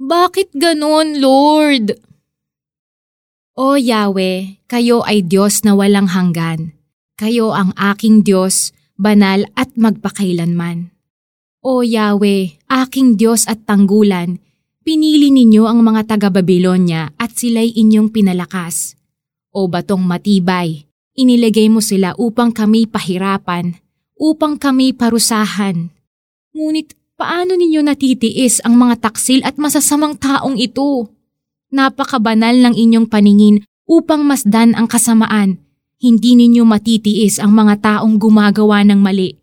Bakit ganon, Lord? O Yahweh, kayo ay Diyos na walang hanggan. Kayo ang aking Diyos, banal at magpakailanman. O Yahweh, aking Diyos at tanggulan, pinili ninyo ang mga taga-Babylonia at sila'y inyong pinalakas. O batong matibay, inilagay mo sila upang kami pahirapan, upang kami parusahan. Ngunit paano ninyo natitiis ang mga taksil at masasamang taong ito? Napakabanal ng inyong paningin upang masdan ang kasamaan. Hindi ninyo matitiis ang mga taong gumagawa ng mali.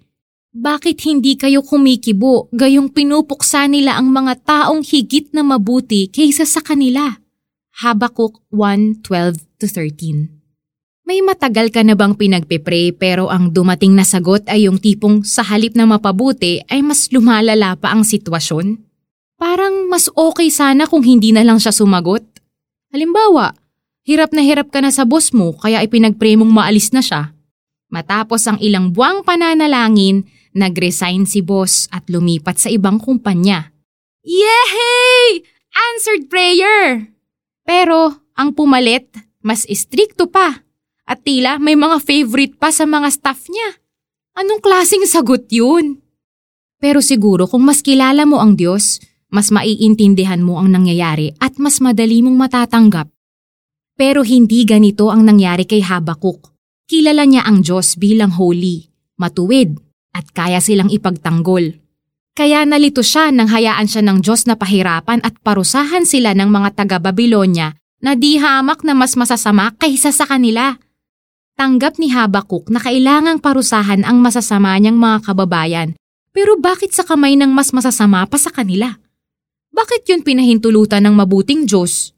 Bakit hindi kayo kumikibo gayong pinupuksa nila ang mga taong higit na mabuti kaysa sa kanila? Habakuk 1:12-13 May matagal ka na bang pinagpipray pero ang dumating na sagot ay yung tipong sa halip na mapabuti ay mas lumalala pa ang sitwasyon? Parang mas okay sana kung hindi na lang siya sumagot. Halimbawa, hirap na hirap ka na sa boss mo kaya ipinagpray mong maalis na siya. Matapos ang ilang buwang pananalangin, nag-resign si boss at lumipat sa ibang kumpanya. Yehey! Answered prayer! Pero ang pumalit, mas istrikto pa. At tila may mga favorite pa sa mga staff niya. Anong klasing sagot yun? Pero siguro kung mas kilala mo ang Diyos, mas maiintindihan mo ang nangyayari at mas madali mong matatanggap. Pero hindi ganito ang nangyari kay Habakuk. Kilala niya ang Diyos bilang holy, matuwid, at kaya silang ipagtanggol. Kaya nalito siya nang hayaan siya ng Diyos na pahirapan at parusahan sila ng mga taga-Babylonia na di hamak na mas masasama kaysa sa kanila. Tanggap ni Habakuk na kailangang parusahan ang masasama niyang mga kababayan, pero bakit sa kamay ng mas masasama pa sa kanila? Bakit yun pinahintulutan ng mabuting Diyos?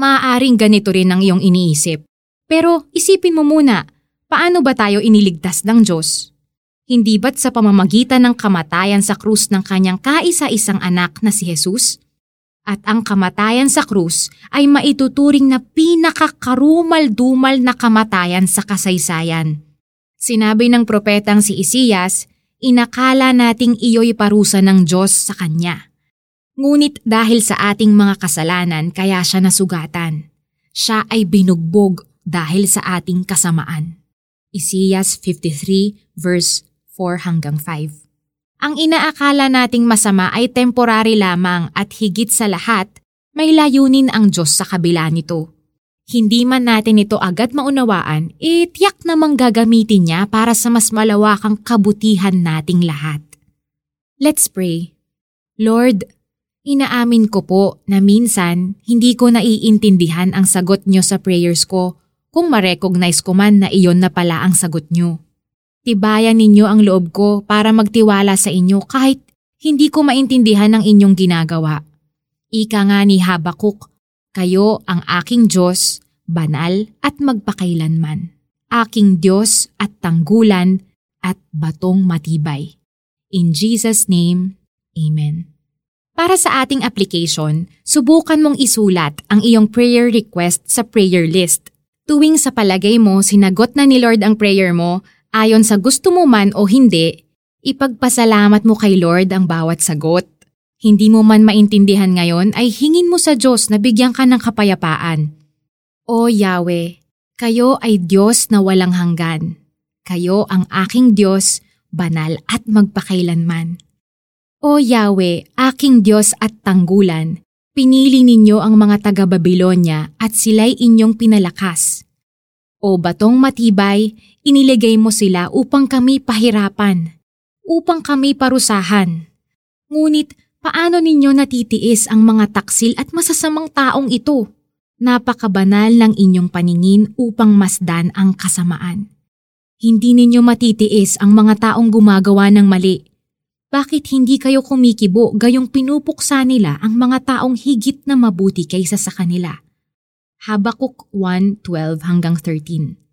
Maaaring ganito rin ang iyong iniisip. Pero isipin mo muna, paano ba tayo iniligtas ng Diyos? Hindi ba't sa pamamagitan ng kamatayan sa krus ng kanyang kaisa-isang anak na si Jesus? At ang kamatayan sa krus ay maituturing na pinakakarumal-dumal na kamatayan sa kasaysayan. Sinabi ng propetang si Isiyas, inakala nating iyo'y parusa ng Diyos sa kanya. Ngunit dahil sa ating mga kasalanan kaya siya nasugatan. Siya ay binugbog dahil sa ating kasamaan. Isaias 53 verse 4 hanggang 5. Ang inaakala nating masama ay temporary lamang at higit sa lahat, may layunin ang Diyos sa kabila nito. Hindi man natin ito agad maunawaan, eh tiyak namang gagamitin niya para sa mas malawakang kabutihan nating lahat. Let's pray. Lord, Inaamin ko po na minsan hindi ko naiintindihan ang sagot nyo sa prayers ko kung ma-recognize ko man na iyon na pala ang sagot nyo. Tibayan ninyo ang loob ko para magtiwala sa inyo kahit hindi ko maintindihan ang inyong ginagawa. Ika nga ni Habakuk, kayo ang aking Diyos, banal at magpakailanman. Aking Diyos at tanggulan at batong matibay. In Jesus' name, Amen. Para sa ating application, subukan mong isulat ang iyong prayer request sa prayer list. Tuwing sa palagay mo sinagot na ni Lord ang prayer mo, ayon sa gusto mo man o hindi, ipagpasalamat mo kay Lord ang bawat sagot. Hindi mo man maintindihan ngayon ay hingin mo sa Diyos na bigyan ka ng kapayapaan. O Yahweh, kayo ay Diyos na walang hanggan. Kayo ang aking Diyos, banal at magpakailanman. O Yahweh, aking Diyos at tanggulan, pinili ninyo ang mga taga-Babylonia at sila'y inyong pinalakas. O batong matibay, iniligay mo sila upang kami pahirapan, upang kami parusahan. Ngunit paano ninyo natitiis ang mga taksil at masasamang taong ito? Napakabanal ng inyong paningin upang masdan ang kasamaan. Hindi ninyo matitiis ang mga taong gumagawa ng mali bakit hindi kayo kumikibo gayong pinupuksa nila ang mga taong higit na mabuti kaysa sa kanila? Habakuk 1.12 hanggang 13